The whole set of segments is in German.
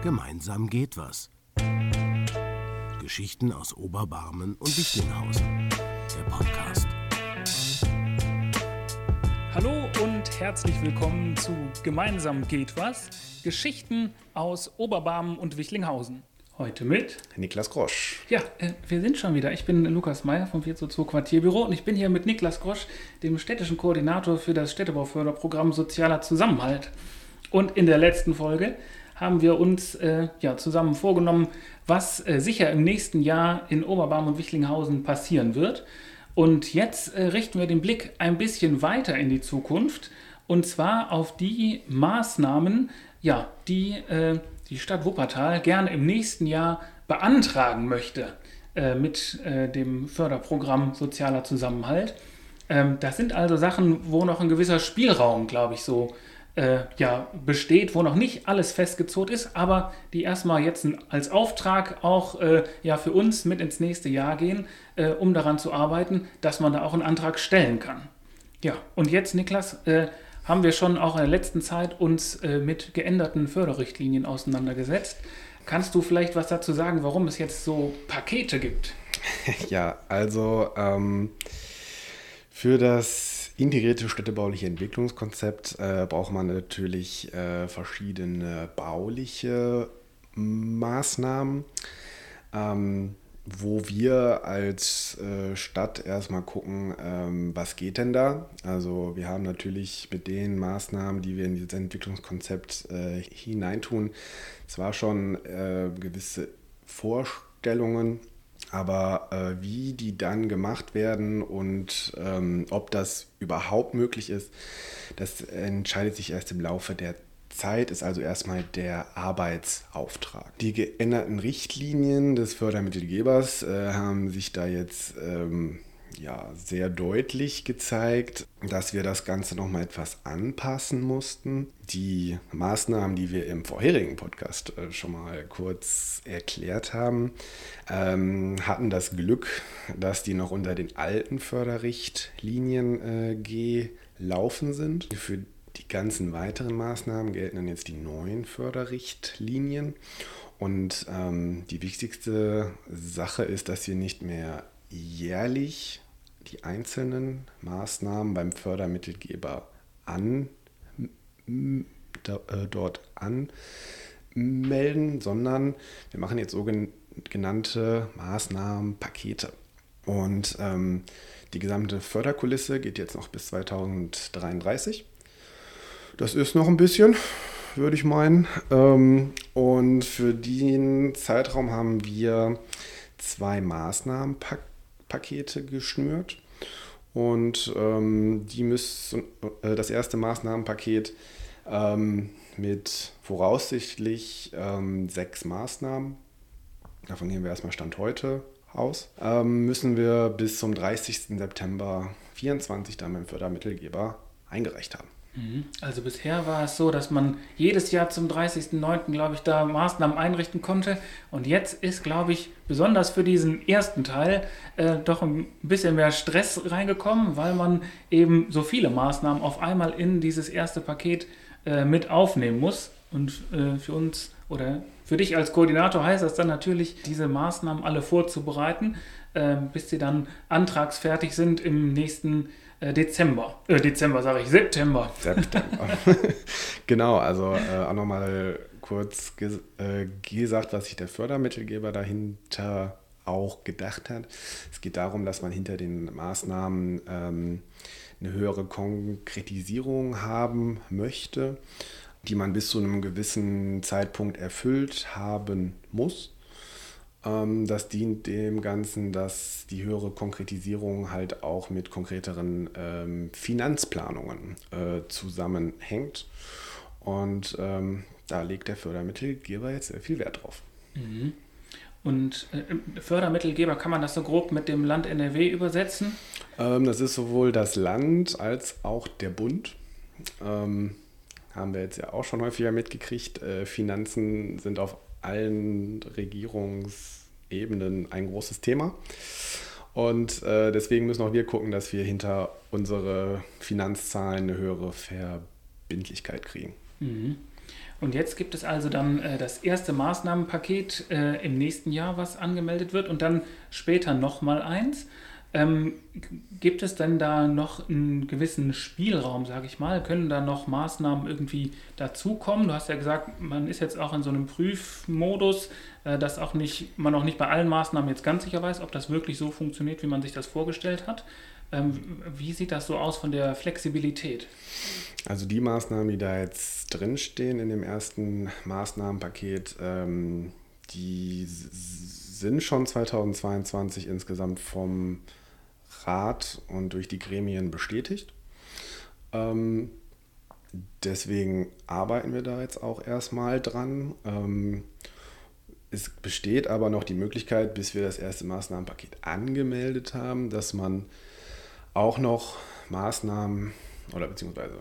Gemeinsam geht was. Geschichten aus Oberbarmen und Wichlinghausen. Der Podcast. Hallo und herzlich willkommen zu Gemeinsam geht was. Geschichten aus Oberbarmen und Wichlinghausen. Heute mit Niklas Grosch. Ja, äh, wir sind schon wieder. Ich bin Lukas Meyer vom 422 Quartierbüro und ich bin hier mit Niklas Grosch, dem städtischen Koordinator für das Städtebauförderprogramm Sozialer Zusammenhalt. Und in der letzten Folge haben wir uns äh, ja, zusammen vorgenommen, was äh, sicher im nächsten Jahr in Oberbarm und Wichlinghausen passieren wird. Und jetzt äh, richten wir den Blick ein bisschen weiter in die Zukunft und zwar auf die Maßnahmen, ja, die äh, die Stadt Wuppertal gerne im nächsten Jahr beantragen möchte äh, mit äh, dem Förderprogramm Sozialer Zusammenhalt. Ähm, das sind also Sachen, wo noch ein gewisser Spielraum, glaube ich, so äh, ja, besteht, wo noch nicht alles festgezurrt ist, aber die erstmal jetzt als Auftrag auch äh, ja, für uns mit ins nächste Jahr gehen, äh, um daran zu arbeiten, dass man da auch einen Antrag stellen kann. Ja, und jetzt, Niklas, äh, haben wir schon auch in der letzten Zeit uns äh, mit geänderten Förderrichtlinien auseinandergesetzt. Kannst du vielleicht was dazu sagen, warum es jetzt so Pakete gibt? Ja, also ähm, für das integrierte städtebauliche Entwicklungskonzept äh, braucht man natürlich äh, verschiedene bauliche Maßnahmen. Ähm, wo wir als äh, Stadt erstmal gucken, ähm, was geht denn da. Also wir haben natürlich mit den Maßnahmen, die wir in dieses Entwicklungskonzept äh, hineintun, zwar schon äh, gewisse Vorstellungen, aber äh, wie die dann gemacht werden und ähm, ob das überhaupt möglich ist, das entscheidet sich erst im Laufe der Zeit. Ist also erstmal der Arbeitsauftrag. Die geänderten Richtlinien des Fördermittelgebers äh, haben sich da jetzt ähm, ja, sehr deutlich gezeigt, dass wir das Ganze nochmal etwas anpassen mussten. Die Maßnahmen, die wir im vorherigen Podcast äh, schon mal kurz erklärt haben, ähm, hatten das Glück, dass die noch unter den alten Förderrichtlinien äh, gelaufen sind. Für die ganzen weiteren Maßnahmen gelten dann jetzt die neuen Förderrichtlinien. Und ähm, die wichtigste Sache ist, dass wir nicht mehr jährlich die einzelnen Maßnahmen beim Fördermittelgeber an, äh, dort anmelden, sondern wir machen jetzt sogenannte Maßnahmenpakete. Und ähm, die gesamte Förderkulisse geht jetzt noch bis 2033. Das ist noch ein bisschen, würde ich meinen. Ähm, und für den Zeitraum haben wir zwei Maßnahmenpakete geschnürt. Und ähm, die müssen, äh, das erste Maßnahmenpaket ähm, mit voraussichtlich ähm, sechs Maßnahmen, davon gehen wir erstmal Stand heute aus, ähm, müssen wir bis zum 30. September 2024 dann beim Fördermittelgeber eingereicht haben. Mhm. Also bisher war es so, dass man jedes Jahr zum 30.09. glaube ich da Maßnahmen einrichten konnte und jetzt ist glaube ich besonders für diesen ersten Teil äh, doch ein bisschen mehr Stress reingekommen, weil man eben so viele Maßnahmen auf einmal in dieses erste Paket äh, mit aufnehmen muss und äh, für uns oder für dich als Koordinator heißt das dann natürlich, diese Maßnahmen alle vorzubereiten, äh, bis sie dann antragsfertig sind im nächsten Jahr Dezember. Äh, Dezember sage ich, September. September. genau, also äh, auch nochmal kurz ges äh, gesagt, was sich der Fördermittelgeber dahinter auch gedacht hat. Es geht darum, dass man hinter den Maßnahmen ähm, eine höhere Konkretisierung haben möchte, die man bis zu einem gewissen Zeitpunkt erfüllt haben muss. Ähm, das dient dem Ganzen, dass die höhere Konkretisierung halt auch mit konkreteren ähm, Finanzplanungen äh, zusammenhängt. Und ähm, da legt der Fördermittelgeber jetzt sehr viel Wert drauf. Mhm. Und äh, Fördermittelgeber, kann man das so grob mit dem Land NRW übersetzen? Ähm, das ist sowohl das Land als auch der Bund. Ähm, haben wir jetzt ja auch schon häufiger mitgekriegt. Äh, Finanzen sind auf allen Regierungsebenen ein großes Thema. Und äh, deswegen müssen auch wir gucken, dass wir hinter unsere Finanzzahlen eine höhere Verbindlichkeit kriegen. Mhm. Und jetzt gibt es also dann äh, das erste Maßnahmenpaket äh, im nächsten Jahr, was angemeldet wird und dann später nochmal eins. Ähm, gibt es denn da noch einen gewissen Spielraum, sage ich mal? Können da noch Maßnahmen irgendwie dazukommen? Du hast ja gesagt, man ist jetzt auch in so einem Prüfmodus, äh, dass auch nicht, man auch nicht bei allen Maßnahmen jetzt ganz sicher weiß, ob das wirklich so funktioniert, wie man sich das vorgestellt hat. Ähm, wie sieht das so aus von der Flexibilität? Also die Maßnahmen, die da jetzt drinstehen in dem ersten Maßnahmenpaket, ähm, die sind schon 2022 insgesamt vom Rat und durch die Gremien bestätigt. Ähm, deswegen arbeiten wir da jetzt auch erstmal dran. Ähm, es besteht aber noch die Möglichkeit, bis wir das erste Maßnahmenpaket angemeldet haben, dass man auch noch Maßnahmen oder beziehungsweise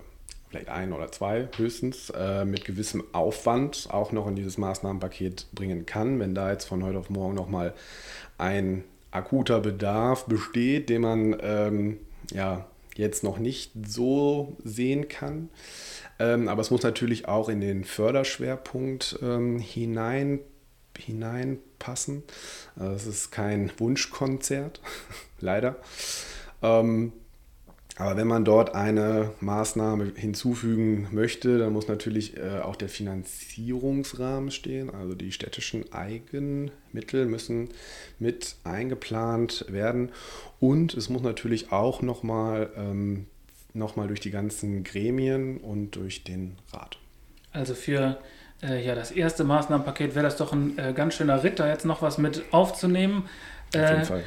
vielleicht ein oder zwei höchstens äh, mit gewissem Aufwand auch noch in dieses Maßnahmenpaket bringen kann. Wenn da jetzt von heute auf morgen nochmal ein akuter Bedarf besteht, den man ähm, ja jetzt noch nicht so sehen kann. Ähm, aber es muss natürlich auch in den Förderschwerpunkt ähm, hinein, hineinpassen. Also es ist kein Wunschkonzert, leider. Ähm, aber wenn man dort eine Maßnahme hinzufügen möchte, dann muss natürlich äh, auch der Finanzierungsrahmen stehen. Also die städtischen Eigenmittel müssen mit eingeplant werden. Und es muss natürlich auch nochmal ähm, noch durch die ganzen Gremien und durch den Rat. Also für äh, ja, das erste Maßnahmenpaket wäre das doch ein äh, ganz schöner Ritt, da jetzt noch was mit aufzunehmen. Auf jeden Fall.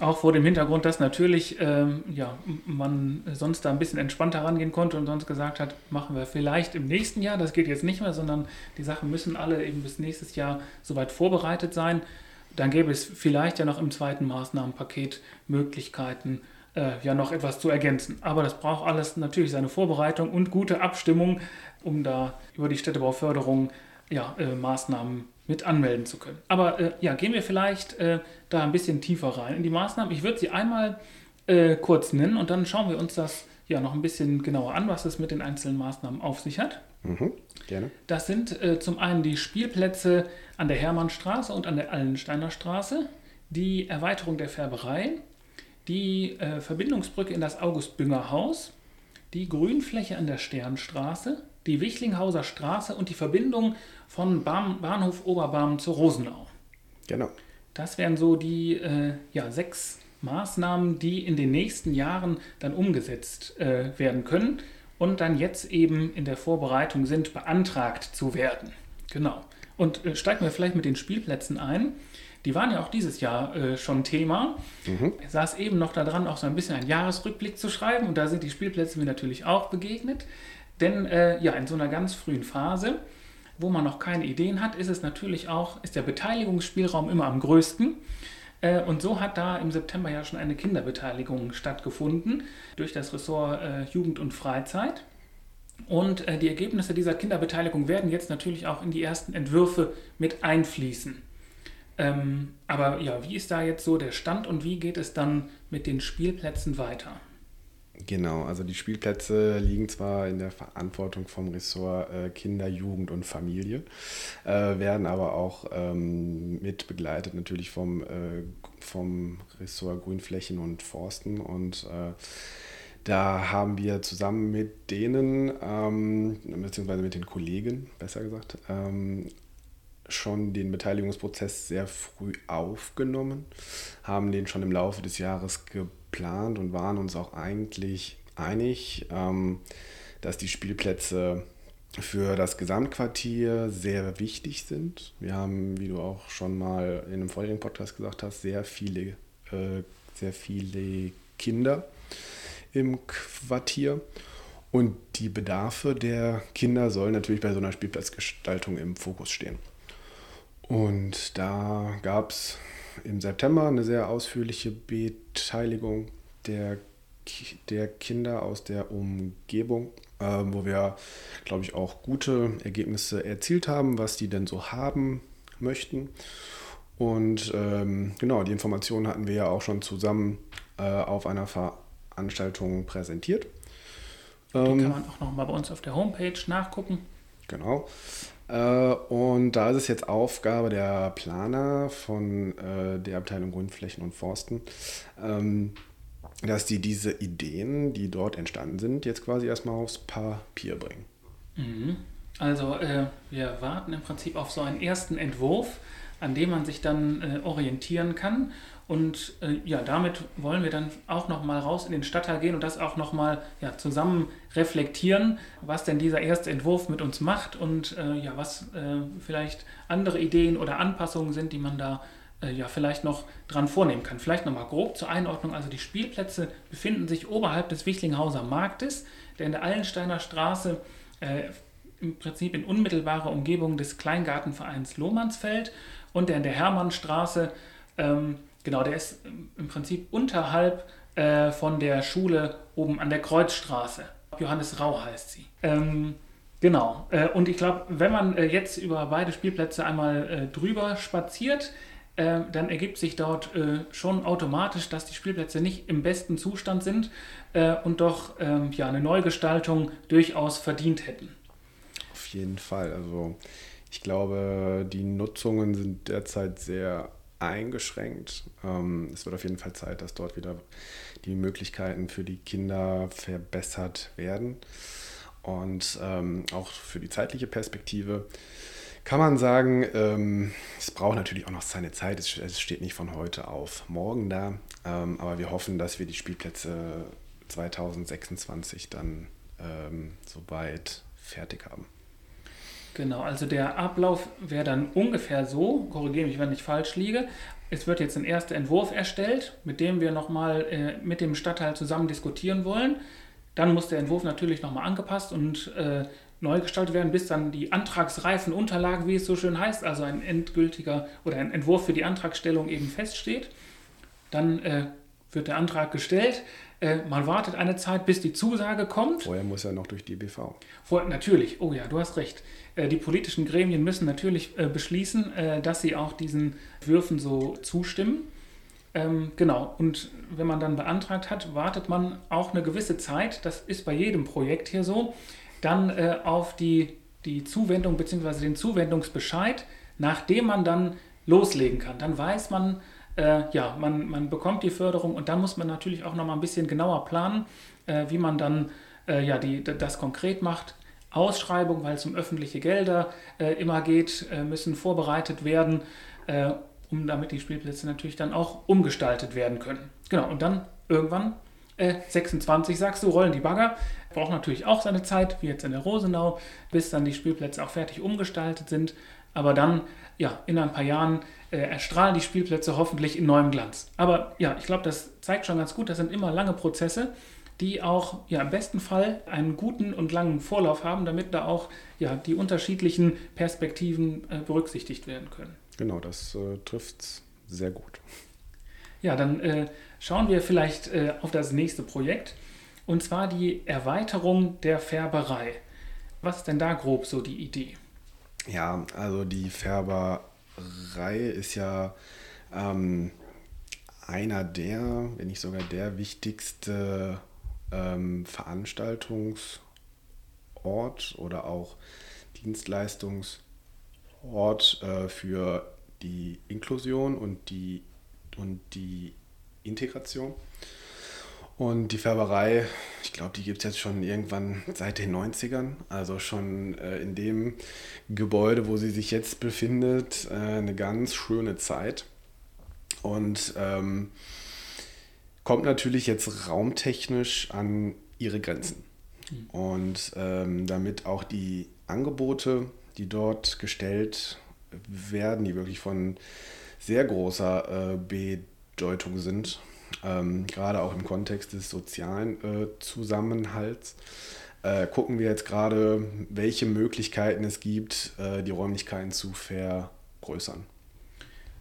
Auch vor dem Hintergrund, dass natürlich ähm, ja, man sonst da ein bisschen entspannter rangehen konnte und sonst gesagt hat, machen wir vielleicht im nächsten Jahr. Das geht jetzt nicht mehr, sondern die Sachen müssen alle eben bis nächstes Jahr soweit vorbereitet sein. Dann gäbe es vielleicht ja noch im zweiten Maßnahmenpaket Möglichkeiten, äh, ja noch etwas zu ergänzen. Aber das braucht alles natürlich seine Vorbereitung und gute Abstimmung, um da über die Städtebauförderung ja, äh, Maßnahmen mit anmelden zu können. Aber äh, ja, gehen wir vielleicht äh, da ein bisschen tiefer rein in die Maßnahmen. Ich würde sie einmal äh, kurz nennen und dann schauen wir uns das ja noch ein bisschen genauer an, was es mit den einzelnen Maßnahmen auf sich hat. Mhm, gerne. Das sind äh, zum einen die Spielplätze an der Hermannstraße und an der Allensteiner Straße, die Erweiterung der Färberei, die äh, Verbindungsbrücke in das August-Bünger Haus, die Grünfläche an der Sternstraße, die Wichlinghauser Straße und die Verbindung von Bahnhof Oberbarm zu Rosenau. Genau. Das wären so die äh, ja, sechs Maßnahmen, die in den nächsten Jahren dann umgesetzt äh, werden können und dann jetzt eben in der Vorbereitung sind, beantragt zu werden. Genau. Und äh, steigen wir vielleicht mit den Spielplätzen ein. Die waren ja auch dieses Jahr äh, schon Thema. Mhm. Ich saß eben noch daran, auch so ein bisschen einen Jahresrückblick zu schreiben und da sind die Spielplätze mir natürlich auch begegnet. Denn äh, ja, in so einer ganz frühen Phase, wo man noch keine Ideen hat, ist es natürlich auch, ist der Beteiligungsspielraum immer am größten. Äh, und so hat da im September ja schon eine Kinderbeteiligung stattgefunden durch das Ressort äh, Jugend und Freizeit. Und äh, die Ergebnisse dieser Kinderbeteiligung werden jetzt natürlich auch in die ersten Entwürfe mit einfließen. Ähm, aber ja, wie ist da jetzt so der Stand und wie geht es dann mit den Spielplätzen weiter? Genau, also die Spielplätze liegen zwar in der Verantwortung vom Ressort äh, Kinder, Jugend und Familie, äh, werden aber auch ähm, mit begleitet natürlich vom, äh, vom Ressort Grünflächen und Forsten und äh, da haben wir zusammen mit denen, ähm, beziehungsweise mit den Kollegen, besser gesagt, ähm, schon den Beteiligungsprozess sehr früh aufgenommen, haben den schon im Laufe des Jahres geplant geplant und waren uns auch eigentlich einig, ähm, dass die Spielplätze für das Gesamtquartier sehr wichtig sind. Wir haben, wie du auch schon mal in einem vorherigen Podcast gesagt hast, sehr viele, äh, sehr viele Kinder im Quartier. Und die Bedarfe der Kinder sollen natürlich bei so einer Spielplatzgestaltung im Fokus stehen. Und da gab es im September eine sehr ausführliche Beteiligung der, der Kinder aus der Umgebung, äh, wo wir, glaube ich, auch gute Ergebnisse erzielt haben, was die denn so haben möchten. Und ähm, genau, die Informationen hatten wir ja auch schon zusammen äh, auf einer Veranstaltung präsentiert. Die ähm, kann man auch noch mal bei uns auf der Homepage nachgucken. Genau. Äh, und da ist es jetzt Aufgabe der Planer von äh, der Abteilung Grundflächen und Forsten, ähm, dass die diese Ideen, die dort entstanden sind, jetzt quasi erstmal aufs Papier bringen. Mhm. Also äh, wir warten im Prinzip auf so einen ersten Entwurf, an dem man sich dann orientieren kann. Und äh, ja, damit wollen wir dann auch nochmal raus in den Stadtteil gehen und das auch nochmal ja, zusammen reflektieren, was denn dieser erste Entwurf mit uns macht und äh, ja, was äh, vielleicht andere Ideen oder Anpassungen sind, die man da äh, ja vielleicht noch dran vornehmen kann. Vielleicht nochmal grob zur Einordnung. Also die Spielplätze befinden sich oberhalb des Wichlinghauser Marktes, der in der Allensteiner Straße äh, im Prinzip in unmittelbarer Umgebung des Kleingartenvereins Lohmannsfeld und der in der Hermannstraße, ähm, genau, der ist im Prinzip unterhalb äh, von der Schule oben an der Kreuzstraße. Johannes Rau heißt sie. Ähm, genau, äh, und ich glaube, wenn man äh, jetzt über beide Spielplätze einmal äh, drüber spaziert, äh, dann ergibt sich dort äh, schon automatisch, dass die Spielplätze nicht im besten Zustand sind und doch ähm, ja, eine Neugestaltung durchaus verdient hätten jeden Fall. Also ich glaube, die Nutzungen sind derzeit sehr eingeschränkt. Ähm, es wird auf jeden Fall Zeit, dass dort wieder die Möglichkeiten für die Kinder verbessert werden. Und ähm, auch für die zeitliche Perspektive kann man sagen, ähm, es braucht natürlich auch noch seine Zeit. Es, steht nicht von heute auf morgen da. Aber wir hoffen, dass wir die Spielplätze 2026 dann soweit fertig haben. Genau, also der Ablauf wäre dann ungefähr so, korrigiere mich, wenn ich falsch liege. Es wird jetzt ein erster Entwurf erstellt, mit dem wir nochmal äh, mit dem Stadtteil zusammen diskutieren wollen. Dann muss der Entwurf natürlich nochmal angepasst und äh, neu gestaltet werden, bis dann die antragsreifen Unterlagen, wie es so schön heißt, also ein endgültiger oder ein Entwurf für die Antragstellung eben feststeht. Dann äh, wird der Antrag gestellt. Äh, man wartet eine Zeit, bis die Zusage kommt. Vorher muss er noch durch die BV. Vor, natürlich, oh ja, du hast recht. Äh, die politischen Gremien müssen natürlich äh, beschließen, äh, dass sie auch diesen Würfen so zustimmen. Ähm, genau, und wenn man dann beantragt hat, wartet man auch eine gewisse Zeit, das ist bei jedem Projekt hier so, dann äh, auf die, die Zuwendung bzw. den Zuwendungsbescheid, nachdem man dann loslegen kann. Dann weiß man, äh, ja, man, man bekommt die Förderung und dann muss man natürlich auch noch mal ein bisschen genauer planen, äh, wie man dann ja, die, das konkret macht. Ausschreibungen, weil es um öffentliche Gelder äh, immer geht, äh, müssen vorbereitet werden, äh, um damit die Spielplätze natürlich dann auch umgestaltet werden können. Genau, und dann irgendwann 26, äh, sagst du, rollen die Bagger. Braucht natürlich auch seine Zeit, wie jetzt in der Rosenau, bis dann die Spielplätze auch fertig umgestaltet sind. Aber dann, ja, in ein paar Jahren äh, erstrahlen die Spielplätze hoffentlich in neuem Glanz. Aber ja, ich glaube, das zeigt schon ganz gut, das sind immer lange Prozesse die auch ja, im besten Fall einen guten und langen Vorlauf haben, damit da auch ja, die unterschiedlichen Perspektiven äh, berücksichtigt werden können. Genau, das äh, trifft es sehr gut. Ja, dann äh, schauen wir vielleicht äh, auf das nächste Projekt und zwar die Erweiterung der Färberei. Was ist denn da grob so die Idee? Ja, also die Färberei ist ja ähm, einer der, wenn nicht sogar der wichtigste ähm, Veranstaltungsort oder auch Dienstleistungsort äh, für die Inklusion und die, und die Integration. Und die Färberei, ich glaube, die gibt es jetzt schon irgendwann seit den 90ern, also schon äh, in dem Gebäude, wo sie sich jetzt befindet, äh, eine ganz schöne Zeit. Und ähm, kommt natürlich jetzt raumtechnisch an ihre Grenzen. Mhm. Und ähm, damit auch die Angebote, die dort gestellt werden, die wirklich von sehr großer äh, Bedeutung sind, ähm, gerade auch im Kontext des sozialen äh, Zusammenhalts, äh, gucken wir jetzt gerade, welche Möglichkeiten es gibt, äh, die Räumlichkeiten zu vergrößern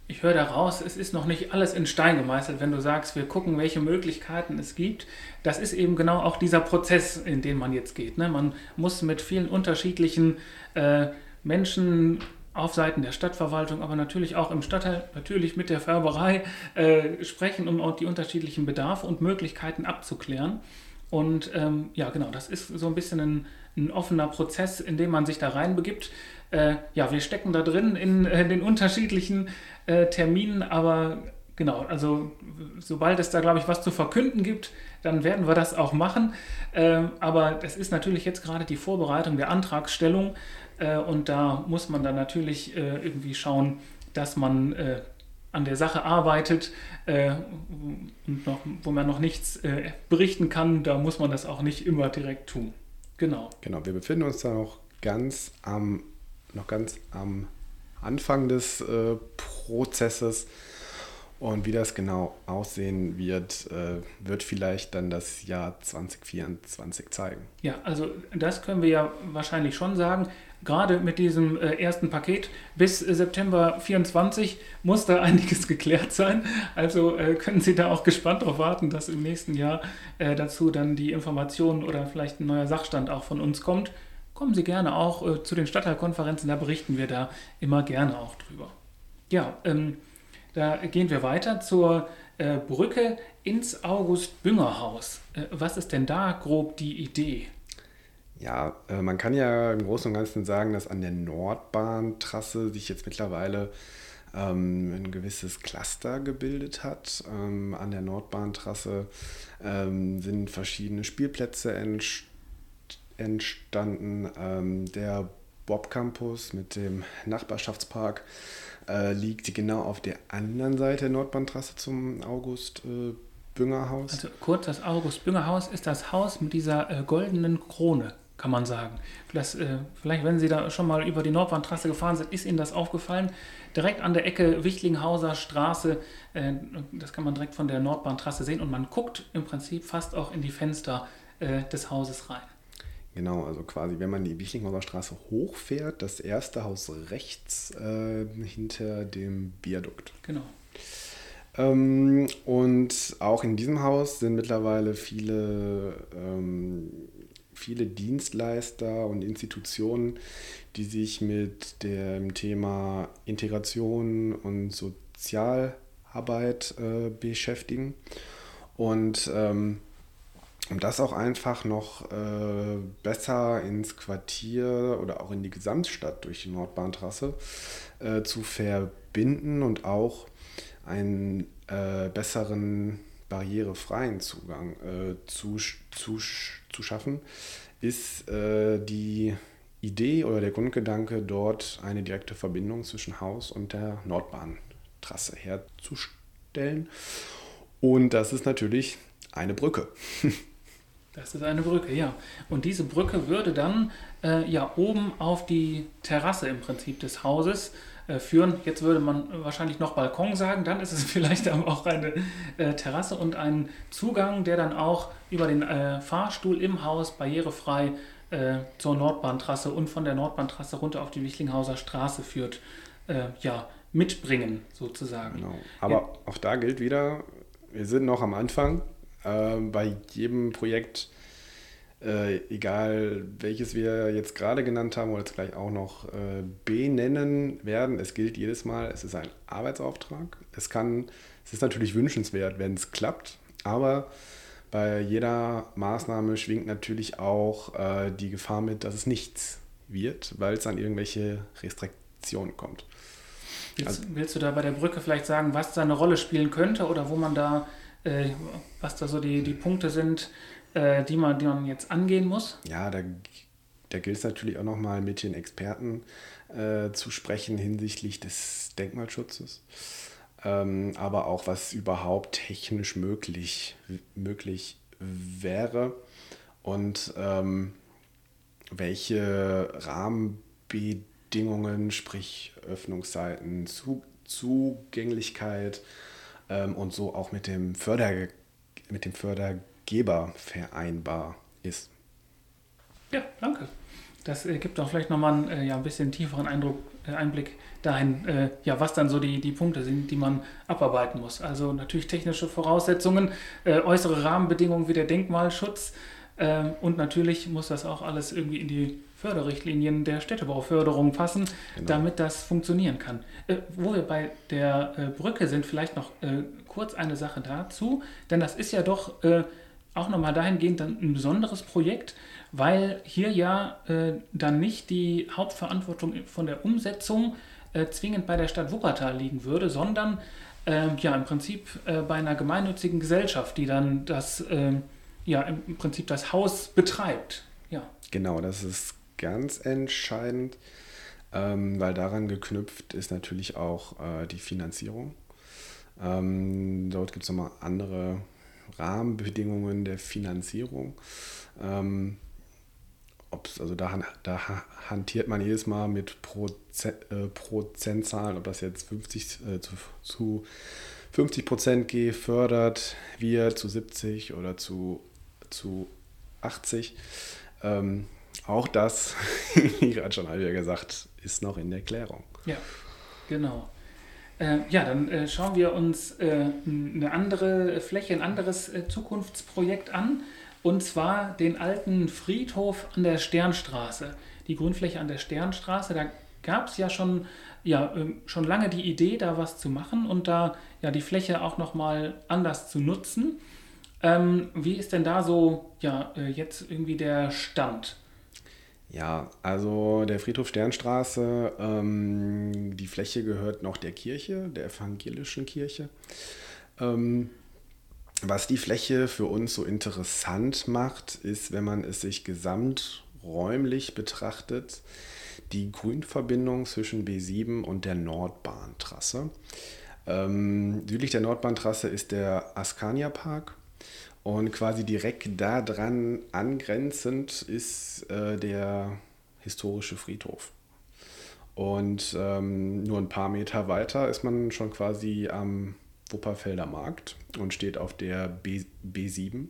ich höre daraus, es ist noch nicht alles in Stein gemeißelt, wenn du sagst, wir gucken, welche Möglichkeiten es gibt. Das ist eben genau auch dieser Prozess, in den man jetzt geht. Ne? Man muss mit vielen unterschiedlichen äh, Menschen auf Seiten der Stadtverwaltung, aber natürlich auch im Stadtteil, natürlich mit der Färberei äh, sprechen, um auch die unterschiedlichen Bedarfe und Möglichkeiten abzuklären. Und ähm, ja, genau, das ist so ein bisschen ein, ein, offener Prozess, in dem man sich da reinbegibt. Äh, ja, wir stecken da drin in äh, den unterschiedlichen äh, Terminen, aber genau, also sobald es da, glaube ich, was zu verkünden gibt, dann werden wir das auch machen. Ähm, aber das ist natürlich jetzt gerade die Vorbereitung der Antragsstellung äh, und da muss man dann natürlich äh, irgendwie schauen, dass man äh, an der Sache arbeitet äh, und noch, wo man noch nichts äh, berichten kann, da muss man das auch nicht immer direkt tun. Genau. Genau, wir befinden uns da noch ganz am, noch ganz am Anfang des äh, Prozesses. Und wie das genau aussehen wird, äh, wird vielleicht dann das Jahr 2024 zeigen. Ja, also das können wir ja wahrscheinlich schon sagen. Gerade mit diesem äh, ersten Paket bis September 24 muss da einiges geklärt sein. Also äh, können Sie da auch gespannt darauf warten, dass im nächsten Jahr äh, dazu dann die Informationen oder vielleicht ein neuer Sachstand auch von uns kommt. Kommen Sie gerne auch äh, zu den Stadtteilkonferenzen, da berichten wir da immer gerne auch drüber. Ja, ähm, da gehen wir weiter zur äh, Brücke ins August-Bünger-Haus. Äh, was ist denn da grob die Idee? Ja, äh, man kann ja im Großen und Ganzen sagen, dass an der Nordbahntrasse sich jetzt mittlerweile ähm, ein gewisses Cluster gebildet hat. Ähm, an der Nordbahntrasse ähm, sind verschiedene Spielplätze entst entstanden. Ähm, der Bob Campus mit dem Nachbarschaftspark äh, liegt genau auf der anderen Seite der Nordbahntrasse zum August äh, Bünger Haus. Also kurz, das August Bünger Haus ist das Haus mit dieser äh, goldenen Krone, kann man sagen. Das, äh, vielleicht, wenn Sie da schon mal über die Nordbahntrasse gefahren sind, ist Ihnen das aufgefallen. Direkt an der Ecke Wichtlinghauser Straße, äh, das kann man direkt von der Nordbahntrasse sehen und man guckt im Prinzip fast auch in die Fenster äh, des Hauses rein. Genau, also quasi, wenn man die Wichlinghauser Straße hochfährt, das erste Haus rechts äh, hinter dem Viadukt. Genau. Ähm, und auch in diesem Haus sind mittlerweile viele, ähm, viele Dienstleister und Institutionen, die sich mit dem Thema Integration und Sozialarbeit äh, beschäftigen. Und ähm, um das auch einfach noch äh, besser ins Quartier oder auch in die Gesamtstadt durch die Nordbahntrasse äh, zu verbinden und auch einen äh, besseren barrierefreien Zugang äh, zu, zu, zu schaffen, ist äh, die Idee oder der Grundgedanke, dort eine direkte Verbindung zwischen Haus und der Nordbahntrasse herzustellen. Und das ist natürlich eine Brücke. Das ist eine Brücke, ja. Und diese Brücke würde dann äh, ja oben auf die Terrasse im Prinzip des Hauses führen. Jetzt würde man wahrscheinlich noch Balkon sagen, dann ist es vielleicht auch eine äh, Terrasse und ein Zugang, der dann auch über den äh, Fahrstuhl im Haus barrierefrei äh, zur Nordbahntrasse und von der Nordbahntrasse runter auf die Wichlinghauser Straße führt. Äh, ja, mitbringen sozusagen. Genau. Aber ja. auch da gilt wieder, wir sind noch am Anfang äh, bei jedem Projekt, äh, egal welches wir jetzt gerade genannt haben oder jetzt gleich auch noch äh, benennen werden, es gilt jedes Mal, es ist ein Arbeitsauftrag. Es kann, es ist natürlich wünschenswert, wenn es klappt, aber bei jeder Maßnahme schwingt natürlich auch äh, die Gefahr mit, dass es nichts wird, weil es an irgendwelche Restriktionen kommt. Willst, also, willst, du da bei der Brücke vielleicht sagen, was da eine Rolle spielen könnte oder wo man da äh, was da so die, die Punkte sind, äh, die, man, die man jetzt angehen muss? Ja, da, da gilt es natürlich auch nochmal mit den Experten äh, zu sprechen hinsichtlich des Denkmalschutzes. Ähm, aber auch was überhaupt technisch möglich, möglich wäre und ähm, welche Rahmenbedingungen, sprich Öffnungszeiten, Zugänglichkeit, ähm, und so auch mit dem, Förder, mit dem Fördergeber vereinbar ist. Ja, danke. Das äh, gibt auch vielleicht nochmal einen äh, ja, ein bisschen tieferen Eindruck, äh, Einblick dahin, äh, ja, was dann so die, die Punkte sind, die man abarbeiten muss. Also natürlich technische Voraussetzungen, äh, äußere Rahmenbedingungen wie der Denkmalschutz äh, und natürlich muss das auch alles irgendwie in die Förderrichtlinien der Städtebauförderung passen, genau. damit das funktionieren kann. Äh, wo wir bei der äh, Brücke sind, vielleicht noch äh, kurz eine Sache dazu, denn das ist ja doch auch nochmal dahingehend dann ein besonderes Projekt, weil hier ja äh, dann nicht die Hauptverantwortung von der Umsetzung äh, zwingend bei der Stadt Wuppertal liegen würde, sondern äh, ja im Prinzip äh, bei einer gemeinnützigen Gesellschaft, die dann das ähm, ja im Prinzip das Haus betreibt. Ja. Genau, das ist ganz entscheidend, ähm, weil daran geknüpft ist natürlich auch äh, die Finanzierung. Ähm, dort gibt es nochmal andere Rahmenbedingungen der Finanzierung. Ähm, also da, da, hantiert man jedes Mal mit Prozent, äh, Prozentzahlen, ob das jetzt 50 äh, zu, zu 50 Prozent gefördert wird, zu 70 oder zu, zu 80. Ähm, auch das, wie gerade schon wieder gesagt, ist noch in der Klärung. Ja, genau. Äh, ja, dann äh, schauen wir uns äh, eine andere Fläche, ein anderes äh, Zukunftsprojekt an. Und zwar den alten Friedhof an der Sternstraße. Die Grünfläche an der Sternstraße, da gab es ja schon, ja ähm, schon lange die Idee, da was zu machen und da ja die Fläche auch nochmal anders zu nutzen. Ähm, wie ist denn da so ja, äh, jetzt irgendwie der Stand? Ja, also der Friedhof Sternstraße, ähm, die Fläche gehört noch der Kirche, der evangelischen Kirche. Ähm, was die Fläche für uns so interessant macht, ist, wenn man es sich gesamträumlich betrachtet, die Grünverbindung zwischen B7 und der Nordbahntrasse. Ähm, südlich der Nordbahntrasse ist der Askania Park und quasi direkt daran angrenzend ist äh, der historische Friedhof. Und ähm, nur ein paar Meter weiter ist man schon quasi am Wupperfelder Markt und steht auf der B, B7.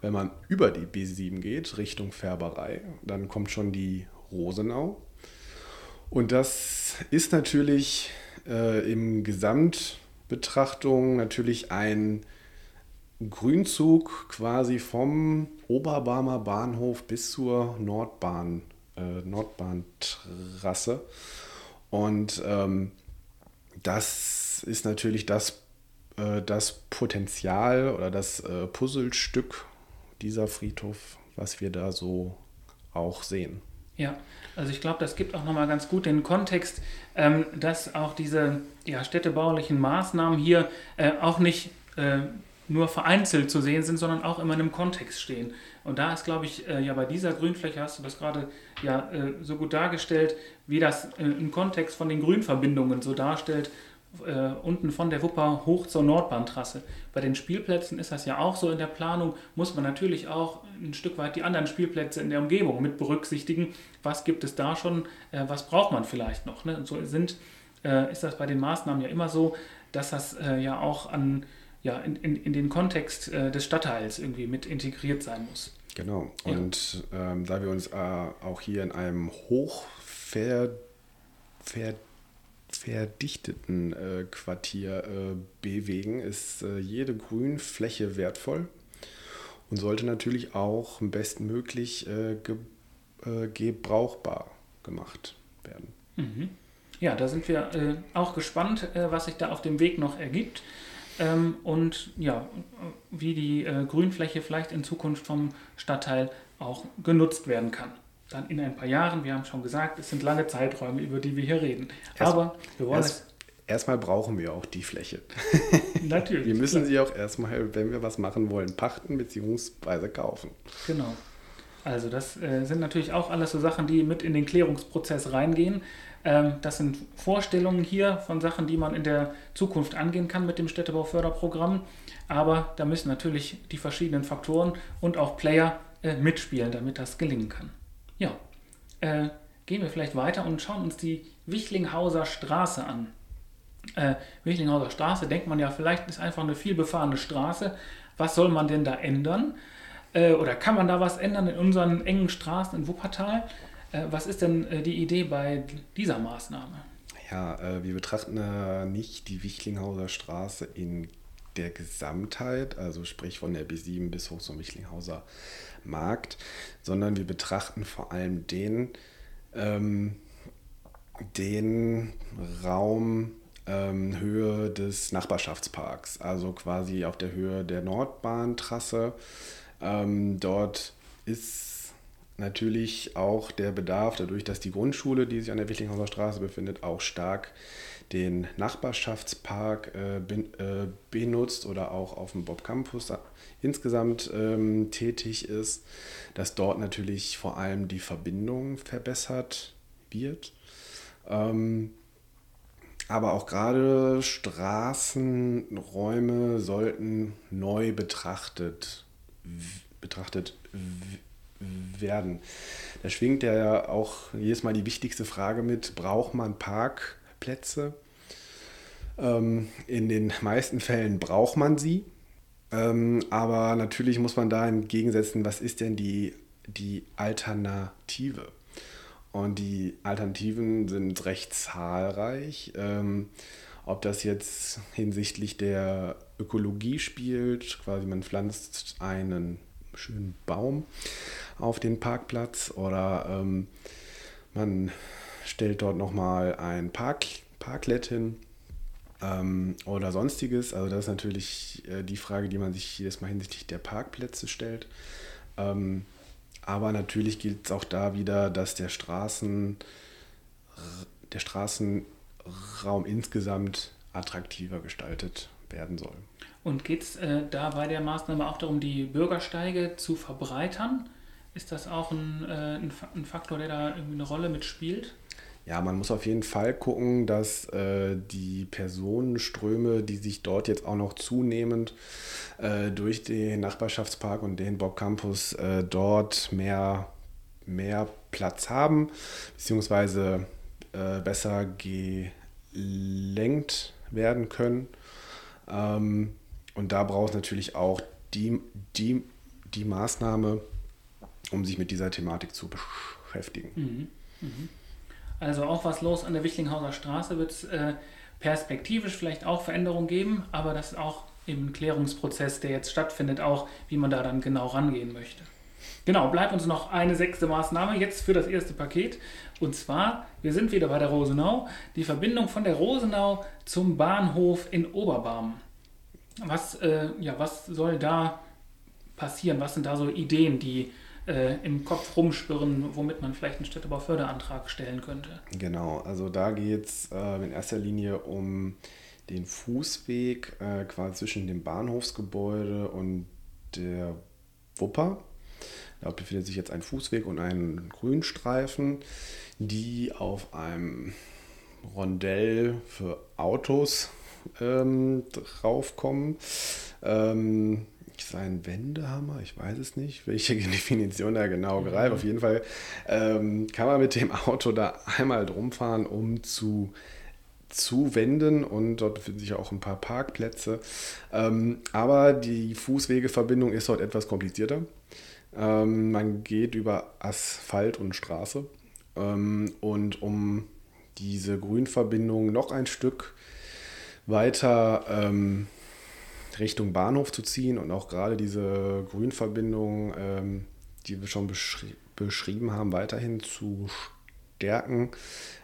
Wenn man über die B7 geht, Richtung Färberei, dann kommt schon die Rosenau. Und das ist natürlich äh, im Gesamtbetrachtung natürlich ein Grünzug quasi vom Oberbarmer Bahnhof bis zur Nordbahn, äh, Nordbahntrasse. Und ähm, das ist natürlich das, äh, das Potenzial oder das äh, Puzzlestück dieser Friedhof, was wir da so auch sehen. Ja, also ich glaube, das gibt auch nochmal ganz gut den Kontext, ähm, dass auch diese ja, städtebaulichen Maßnahmen hier äh, auch nicht äh, nur vereinzelt zu sehen sind, sondern auch immer in einem Kontext stehen. Und da ist, glaube ich, äh, ja bei dieser Grünfläche hast du das gerade ja äh, so gut dargestellt, wie das äh, im Kontext von den Grünverbindungen so darstellt, äh, unten von der Wupper hoch zur Nordbahntrasse. Bei den Spielplätzen ist das ja auch so in der Planung, muss man natürlich auch ein Stück weit die anderen Spielplätze in der Umgebung mit berücksichtigen. Was gibt es da schon, äh, was braucht man vielleicht noch? Ne? Und so sind, äh, ist das bei den Maßnahmen ja immer so, dass das ja auch an ja, in, in, in den Kontext äh, des Stadtteils irgendwie mit integriert sein muss. Genau. Und ja. ähm, da wir uns äh, auch hier in einem hoch ver, ver, verdichteten äh, Quartier äh, bewegen, ist äh, jede Grünfläche wertvoll und sollte natürlich auch bestmöglich äh, ge, gebrauchbar gemacht werden. Mhm. Ja, da sind wir auch gespannt, was sich da auf dem Weg noch ergibt ähm, und ja, wie die äh, Grünfläche vielleicht in Zukunft vom Stadtteil auch genutzt werden kann. Dann in ein paar Jahren, wir haben schon gesagt, es sind lange Zeiträume, über die wir hier reden. Erst, Aber wir wollen erst. Erstmal brauchen wir auch die Fläche. Natürlich. wir müssen klar. sie auch erstmal, wenn wir was machen wollen, pachten bzw. kaufen. Genau. Also das äh, sind natürlich auch alles so Sachen, die mit in den Klärungsprozess reingehen. Ähm, das sind Vorstellungen hier von Sachen, die man in der Zukunft angehen kann mit dem Städtebauförderprogramm. Aber da müssen natürlich die verschiedenen Faktoren und auch Player äh, mitspielen, damit das gelingen kann. Ja, äh, gehen wir vielleicht weiter und schauen uns die Wichlinghauser Straße an. Äh, Wichlinghauser Straße, denkt man ja, vielleicht ist einfach eine vielbefahrene Straße. Was soll man denn da ändern? Äh, oder kann man da was ändern in unseren engen Straßen in Wuppertal? Äh, was ist denn äh, die Idee bei dieser Maßnahme? Ja, wir betrachten nicht die Wichlinghauser Straße in der Gesamtheit, also sprich von der B7 bis hoch zum Wichlinghauser Markt, sondern wir betrachten vor allem den, ähm, den Raum ähm, Höhe des Nachbarschaftsparks, also quasi auf der Höhe der Nordbahntrasse. Ähm, dort ist natürlich auch der Bedarf, dadurch, dass die Grundschule, die sich an der Wichlinghauser Straße befindet, auch stark den Nachbarschaftspark äh, bin, äh, benutzt oder auch auf dem Bob Campus insgesamt ähm, tätig ist, dass dort natürlich vor allem die Verbindung verbessert wird. Ähm, aber auch gerade Straßenräume sollten neu betrachtet, betrachtet werden. Da schwingt ja auch jedes Mal die wichtigste Frage mit, braucht man Parkplätze? Ähm, in den meisten Fällen braucht man sie. Ähm, aber natürlich muss man da entgegensetzen, was ist denn die, die Alternative? Und die Alternativen sind recht zahlreich. Ähm, ob das jetzt hinsichtlich der Ökologie spielt, quasi man pflanzt einen schönen Baum auf den Parkplatz oder ähm, man stellt dort nochmal ein Park, Parklet hin ähm, oder sonstiges. Also das ist natürlich äh, die Frage, die man sich jedes Mal hinsichtlich der Parkplätze stellt. Ähm, aber natürlich gilt es auch da wieder, dass der Straßen, der Straßenraum insgesamt attraktiver gestaltet werden soll. Und geht es äh, da bei der Maßnahme auch darum, die Bürgersteige zu verbreitern? Ist das auch ein, äh, ein Faktor, der da irgendwie eine Rolle mitspielt? Ja, man muss auf jeden Fall gucken, dass äh, die Personenströme, die sich dort jetzt auch noch zunehmend äh, durch den Nachbarschaftspark und den Bob Campus äh, dort mehr, mehr Platz haben, beziehungsweise äh, besser gelenkt werden können. Ähm, und da braucht es natürlich auch die, die, die Maßnahme, um sich mit dieser Thematik zu beschäftigen. Mhm. Mhm. Also auch was los an der Wichlinghauser Straße wird es äh, perspektivisch vielleicht auch Veränderungen geben, aber das ist auch im Klärungsprozess, der jetzt stattfindet, auch, wie man da dann genau rangehen möchte. Genau, bleibt uns noch eine sechste Maßnahme jetzt für das erste Paket. Und zwar, wir sind wieder bei der Rosenau, die Verbindung von der Rosenau zum Bahnhof in Oberbarm. Was, äh, ja, was soll da passieren? Was sind da so Ideen, die äh, im Kopf rumspüren, womit man vielleicht einen Städtebauförderantrag stellen könnte. Genau, also da geht es äh, in erster Linie um den Fußweg äh, quasi zwischen dem Bahnhofsgebäude und der Wupper. Da befindet sich jetzt ein Fußweg und ein Grünstreifen, die auf einem Rondell für Autos ähm, draufkommen. Ähm, sein Wendehammer, ich weiß es nicht, welche Definition da genau mhm. greift. Auf jeden Fall ähm, kann man mit dem Auto da einmal drum fahren, um zu zu wenden und dort befinden sich auch ein paar Parkplätze. Ähm, aber die Fußwegeverbindung ist dort etwas komplizierter. Ähm, man geht über Asphalt und Straße. Ähm, und um diese Grünverbindung noch ein Stück weiter ähm, Richtung Bahnhof zu ziehen und auch gerade diese Grünverbindung, ähm, die wir schon beschri beschrieben haben, weiterhin zu stärken,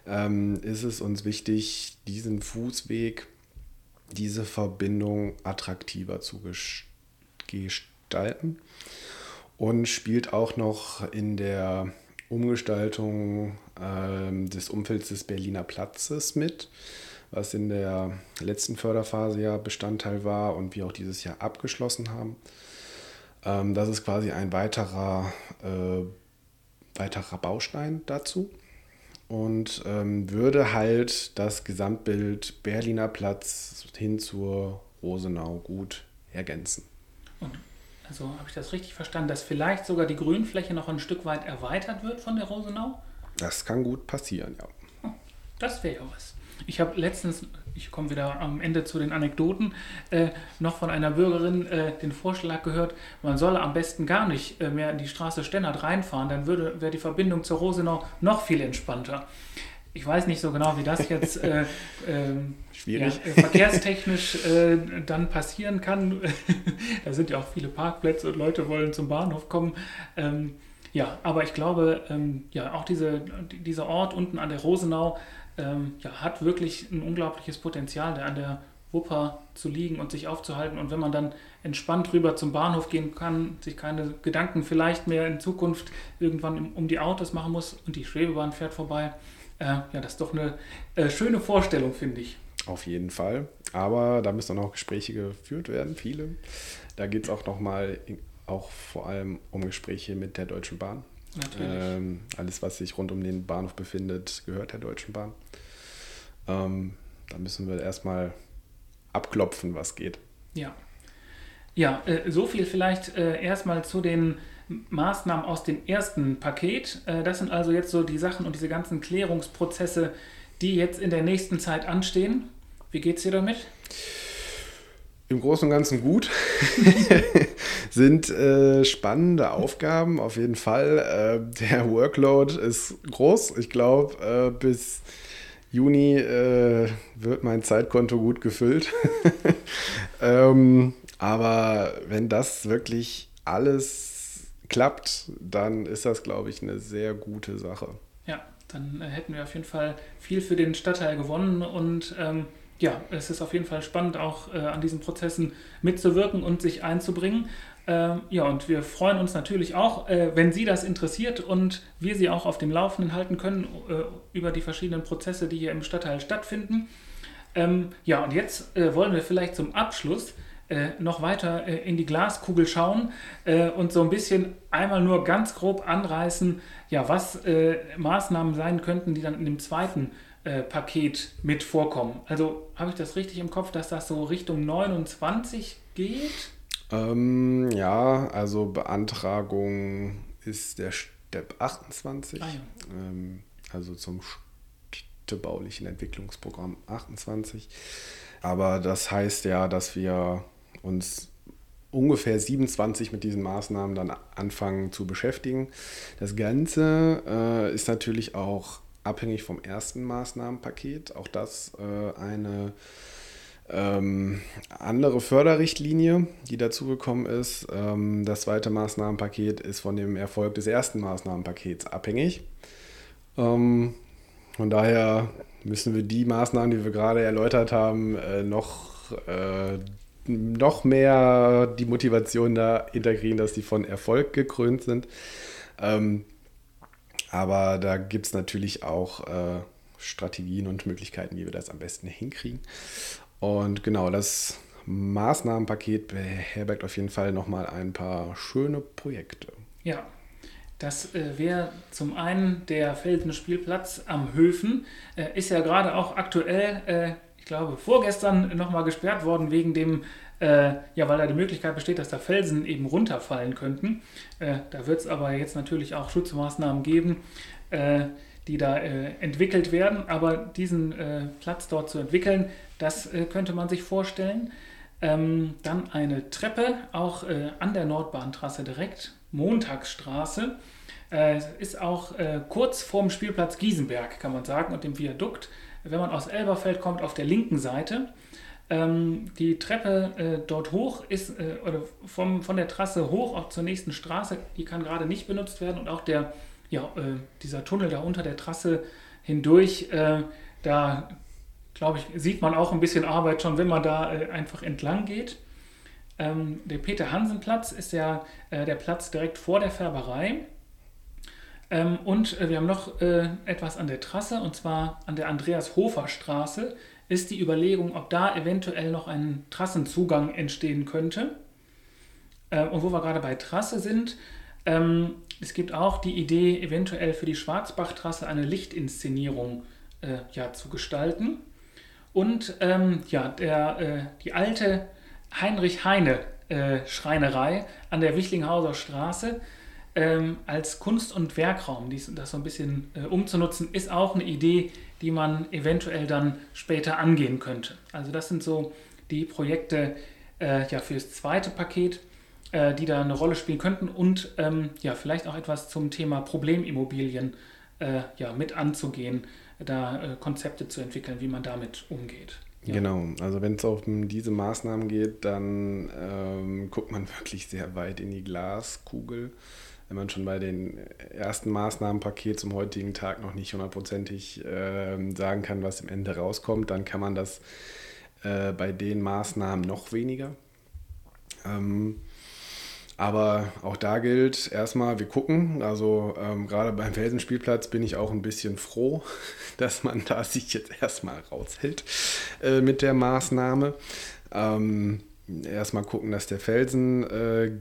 ähm, ist es uns wichtig, diesen Fußweg, diese Verbindung attraktiver zu gestalten und spielt auch noch in der Umgestaltung ähm, des Umfelds des Berliner Platzes mit was in der letzten Förderphase ja Bestandteil war und wir auch dieses Jahr abgeschlossen haben. Ähm, das ist quasi ein weiterer, äh, weiterer Baustein dazu und ähm, würde halt das Gesamtbild Berliner Platz hin zur Rosenau gut ergänzen. Und also habe ich das richtig verstanden, dass vielleicht sogar die Grünfläche noch ein Stück weit erweitert wird von der Rosenau? Das kann gut passieren, ja. Oh, das wäre ja was. Ich habe letztens, ich komme wieder am Ende zu den Anekdoten, äh, noch von einer Bürgerin äh, den Vorschlag gehört, man solle am besten gar nicht äh, mehr in die Straße Stennert reinfahren, dann wäre die Verbindung zur Rosenau noch viel entspannter. Ich weiß nicht so genau, wie das jetzt äh, ähm. Ja, verkehrstechnisch äh, dann passieren kann. da sind ja auch viele Parkplätze und Leute wollen zum Bahnhof kommen. Ähm, ja, aber ich glaube, ähm, ja, auch diese, dieser Ort unten an der Rosenau ähm, ja, hat wirklich ein unglaubliches Potenzial, der an der Wupper zu liegen und sich aufzuhalten. Und wenn man dann entspannt rüber zum Bahnhof gehen kann, sich keine Gedanken vielleicht mehr in Zukunft irgendwann um die Autos machen muss und die Schwebebahn fährt vorbei, äh, ja, das ist doch eine äh, schöne Vorstellung, finde ich. Auf jeden Fall. Aber da müssen auch noch Gespräche geführt werden, viele. Da geht es auch nochmal, auch vor allem um Gespräche mit der Deutschen Bahn. Ähm, alles, was sich rund um den Bahnhof befindet, gehört der Deutschen Bahn. Ähm, da müssen wir erstmal abklopfen, was geht. Ja. Ja, äh, so viel vielleicht äh, erstmal zu den Maßnahmen aus dem ersten Paket. Äh, das sind also jetzt so die Sachen und diese ganzen Klärungsprozesse, die jetzt in der nächsten Zeit anstehen. Wie geht es dir damit? Im Großen und Ganzen gut. Sind äh, spannende Aufgaben auf jeden Fall. Äh, der Workload ist groß. Ich glaube, äh, bis Juni äh, wird mein Zeitkonto gut gefüllt. ähm, aber wenn das wirklich alles klappt, dann ist das, glaube ich, eine sehr gute Sache. Ja, dann äh, hätten wir auf jeden Fall viel für den Stadtteil gewonnen und ähm, ja, es ist auf jeden Fall spannend, auch äh, an diesen Prozessen mitzuwirken und sich einzubringen. Ähm, ja, und wir freuen uns natürlich auch, äh, wenn Sie das interessiert und wir Sie auch auf dem Laufenden halten können äh, über die verschiedenen Prozesse, die hier im Stadtteil stattfinden. Ähm, ja, und jetzt wollen wir vielleicht zum Abschluss äh, noch weiter äh, in die Glaskugel schauen äh, und so ein bisschen einmal nur ganz grob anreißen, ja, was Maßnahmen sein könnten, die dann in dem zweiten äh, Paket mit vorkommen. Also habe ich das richtig im Kopf, dass das so Richtung 29 geht? Ähm, ja, also Beantragung ist der Step 28, ah, ja. ähm, also zum städtebaulichen Entwicklungsprogramm 28. Aber das heißt ja, dass wir uns ungefähr 27 mit diesen Maßnahmen dann anfangen zu beschäftigen. Das Ganze äh, ist natürlich auch abhängig vom ersten Maßnahmenpaket. Auch das äh, eine ähm, andere Förderrichtlinie, die dazugekommen ist. Ähm, das zweite Maßnahmenpaket ist von dem Erfolg des ersten Maßnahmenpakets abhängig. Ähm, von daher müssen wir die Maßnahmen, die wir gerade erläutert haben, äh, noch, äh, noch mehr die Motivation da integrieren, dass die von Erfolg gekrönt sind. Ähm, aber da gibt es natürlich auch äh, Strategien und Möglichkeiten, wie wir das am besten hinkriegen. Und genau, das Maßnahmenpaket beherbergt auf jeden Fall nochmal ein paar schöne Projekte. Ja, das äh, wäre zum einen der Felden-Spielplatz am Höfen. Äh, ist ja gerade auch aktuell, äh, glaube, vorgestern nochmal gesperrt worden wegen dem äh, ja, weil da die Möglichkeit besteht, dass da Felsen eben runterfallen könnten. Äh, da wird es aber jetzt natürlich auch Schutzmaßnahmen geben, äh, die da äh, entwickelt werden. Aber diesen äh, Platz dort zu entwickeln, das äh, könnte man sich vorstellen. Ähm, dann eine Treppe, auch an der Nordbahntrasse direkt, Montagsstraße. ist auch kurz vorm Spielplatz Giesenberg, kann man sagen, und dem Viadukt. Wenn man aus Elberfeld kommt, auf der linken Seite. Ähm, die Treppe äh, dort hoch ist, äh, oder vom, von der Trasse hoch auch zur nächsten Straße, die kann gerade nicht benutzt werden und auch der, ja, äh, dieser Tunnel da unter der Trasse hindurch, äh, da glaube ich, sieht man auch ein bisschen Arbeit schon, wenn man da äh, einfach entlang geht. Ähm, der Peter-Hansen-Platz ist ja äh, der Platz direkt vor der Färberei. Ähm, und wir haben noch etwas an der Trasse, und zwar an der Andreas-Hofer-Straße ist die Überlegung, ob da eventuell noch ein Trassenzugang entstehen könnte. Äh, und wo wir gerade bei Trasse sind, ähm, es gibt auch die Idee, eventuell für die Schwarzbachtrasse eine Lichtinszenierung äh, ja, zu gestalten. Und ähm, ja, der, äh, die alte Heinrich Heine äh, an der Wichlinghauser Straße ähm, als Kunst- und Werkraum, dies, das so ein bisschen äh, umzunutzen, ist auch eine Idee, die man eventuell dann später angehen könnte. Also das sind so die Projekte äh, ja, für das zweite Paket, äh, die da eine Rolle spielen könnten und ähm, ja, vielleicht auch etwas zum Thema Problemimmobilien äh, ja, mit anzugehen, da äh, Konzepte zu entwickeln, wie man damit umgeht. Ja. Genau, also wenn es um diese Maßnahmen geht, dann ähm, guckt man wirklich sehr weit in die Glaskugel. Wenn man schon bei den ersten Maßnahmenpaket zum heutigen Tag noch nicht hundertprozentig äh, sagen kann, was im Ende rauskommt, dann kann man das äh, bei den Maßnahmen noch weniger. Ähm, aber auch da gilt erstmal, wir gucken. Also ähm, gerade beim Felsenspielplatz bin ich auch ein bisschen froh, dass man da sich jetzt erstmal raushält äh, mit der Maßnahme. Ähm, erstmal gucken, dass der Felsen äh,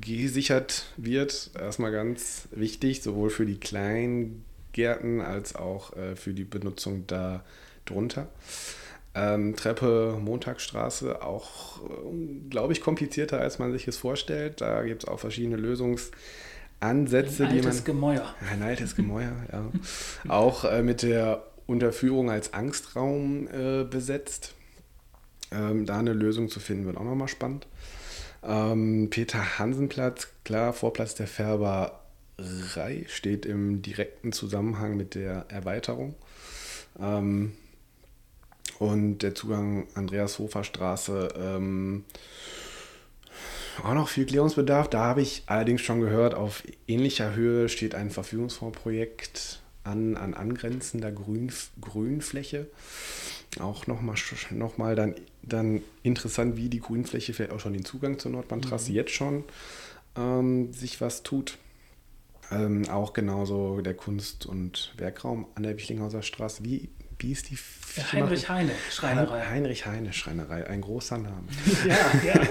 gesichert wird. Erstmal ganz wichtig, sowohl für die kleinen Gärten als auch äh, für die Benutzung da drunter. Ähm, Treppe Montagsstraße auch, äh, glaube ich, komplizierter, als man sich es vorstellt. Da gibt es auch verschiedene Lösungsansätze, ein die man. Altes Gemäuer. Ein altes Gemäuer, ja. auch äh, mit der Unterführung als Angstraum äh, besetzt. Ähm, da eine Lösung zu finden, wird auch nochmal spannend. Ähm, Peter Hansenplatz, klar, Vorplatz der Färberei steht im direkten Zusammenhang mit der Erweiterung. Ähm, und der Zugang Andreas Hofer Straße. Ähm, auch noch viel Klärungsbedarf. Da habe ich allerdings schon gehört, auf ähnlicher Höhe steht ein Verfügungsfondsprojekt an, an angrenzender Grün, Grünfläche. Auch nochmal noch mal dann, dann interessant, wie die Grünfläche vielleicht auch schon den Zugang zur Nordbahntrasse mhm. jetzt schon ähm, sich was tut. Ähm, auch genauso der Kunst- und Werkraum an der Wichlinghauser Straße. Wie wie ist die Firma? Heinrich Heine Schreinerei. Heinrich Heine Schreinerei, ein großer Name. ja, ja.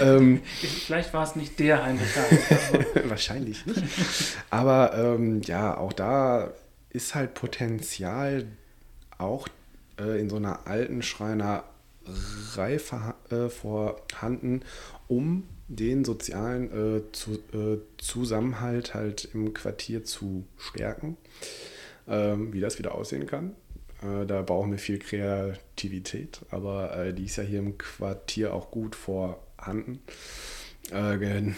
ähm, Vielleicht war es nicht der Heinrich Heine. Wahrscheinlich nicht. Aber ähm, ja, auch da ist halt Potenzial auch äh, in so einer alten Schreinerei äh, vorhanden, um den sozialen äh, zu, äh, Zusammenhalt halt im Quartier zu stärken. Ähm, wie das wieder aussehen kann, äh, da brauchen wir viel Kreativität, aber äh, die ist ja hier im Quartier auch gut vorhanden. Äh,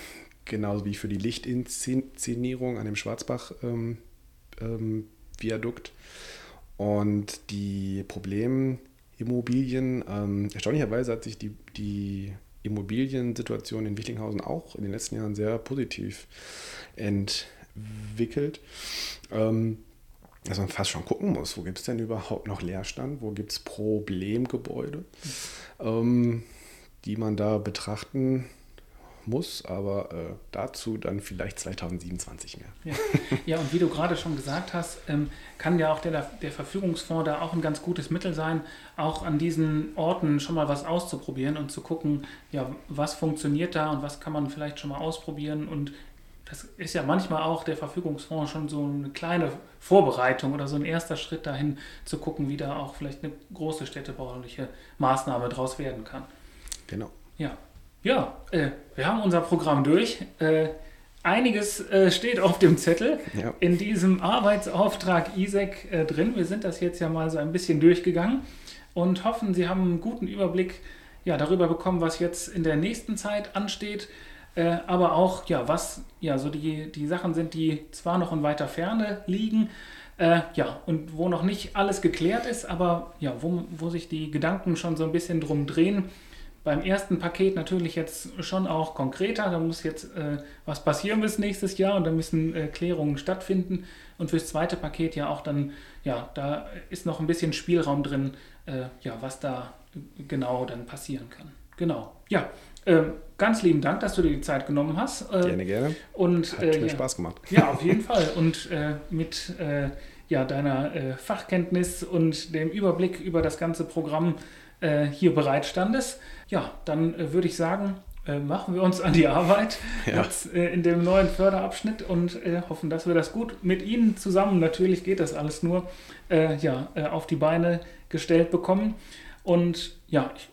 genauso wie für die Lichtinszenierung an dem Schwarzbach-Viadukt. Ähm, ähm, Und die Problemimmobilien, ähm, erstaunlicherweise hat sich die, die Immobiliensituation in Wichlinghausen auch in den letzten Jahren sehr positiv entwickelt. Ähm, dass man fast schon gucken muss, wo gibt es denn überhaupt noch Leerstand, wo gibt es Problemgebäude, ähm, die man da betrachten muss, aber äh, dazu dann vielleicht 2027 mehr. Ja, ja und wie du gerade schon gesagt hast, ähm, kann ja auch der, der Verfügungsfonds da auch ein ganz gutes Mittel sein, auch an diesen Orten schon mal was auszuprobieren und zu gucken, ja, was funktioniert da und was kann man vielleicht schon mal ausprobieren und das ist ja manchmal auch der Verfügungsfonds schon so eine kleine Vorbereitung oder so ein erster Schritt dahin zu gucken, wie da auch vielleicht eine große städtebauliche Maßnahme draus werden kann. Genau. Ja, ja äh, wir haben unser Programm durch. Äh, einiges äh, steht auf dem Zettel ja. in diesem Arbeitsauftrag ISEC äh, drin. Wir sind das jetzt ja mal so ein bisschen durchgegangen und hoffen, Sie haben einen guten Überblick ja, darüber bekommen, was jetzt in der nächsten Zeit ansteht äh, aber auch, ja, was ja so die, die Sachen sind, die zwar noch in weiter Ferne liegen, äh, ja, und wo noch nicht alles geklärt ist, aber ja, wo, wo sich die Gedanken schon so ein bisschen drum drehen. Beim ersten Paket natürlich jetzt schon auch konkreter, da muss jetzt äh, was passieren bis nächstes Jahr und da müssen äh, Klärungen stattfinden. Und fürs zweite Paket ja auch dann, ja, da ist noch ein bisschen Spielraum drin, äh, ja, was da genau dann passieren kann. Genau. Ja, ähm, ganz lieben Dank, dass du dir die Zeit genommen hast. Äh, gerne, gerne. Und, Hat äh, mir ja, Spaß gemacht. Ja, auf jeden Fall. Und äh, mit ja, deiner Fachkenntnis und dem Überblick über das ganze Programm äh, hier bereitstandest, ja, dann würde ich sagen, machen wir uns an die Arbeit ja. jetzt, in dem neuen Förderabschnitt und hoffen, dass wir das gut mit Ihnen zusammen, natürlich geht das alles nur, ja, auf die Beine gestellt bekommen. Und ja, ich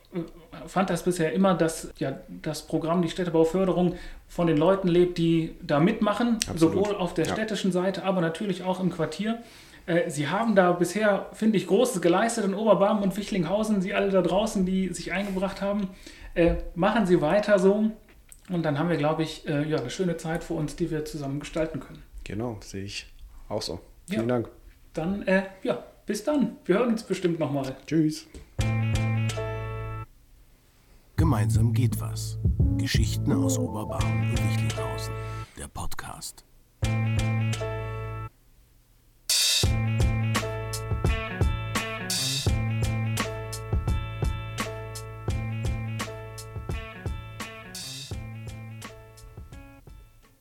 fand das bisher immer, dass ja, das Programm, die Städtebauförderung, von den Leuten lebt, die da mitmachen, Absolut. sowohl auf der ja. städtischen Seite, aber natürlich auch im Quartier. Äh, sie haben da bisher, finde ich, Großes geleistet in Oberbarm und Wichlinghausen. Sie alle da draußen, die sich eingebracht haben, äh, machen Sie weiter so. Und dann haben wir, glaube ich, äh, ja, eine schöne Zeit für uns, die wir zusammen gestalten können. Genau, sehe ich auch so. Vielen ja. Dank. Dann, äh, ja, bis dann. Wir hören uns bestimmt nochmal. Tschüss. Gemeinsam geht was. Geschichten aus Oberbarm und Wichlinghausen. der Podcast.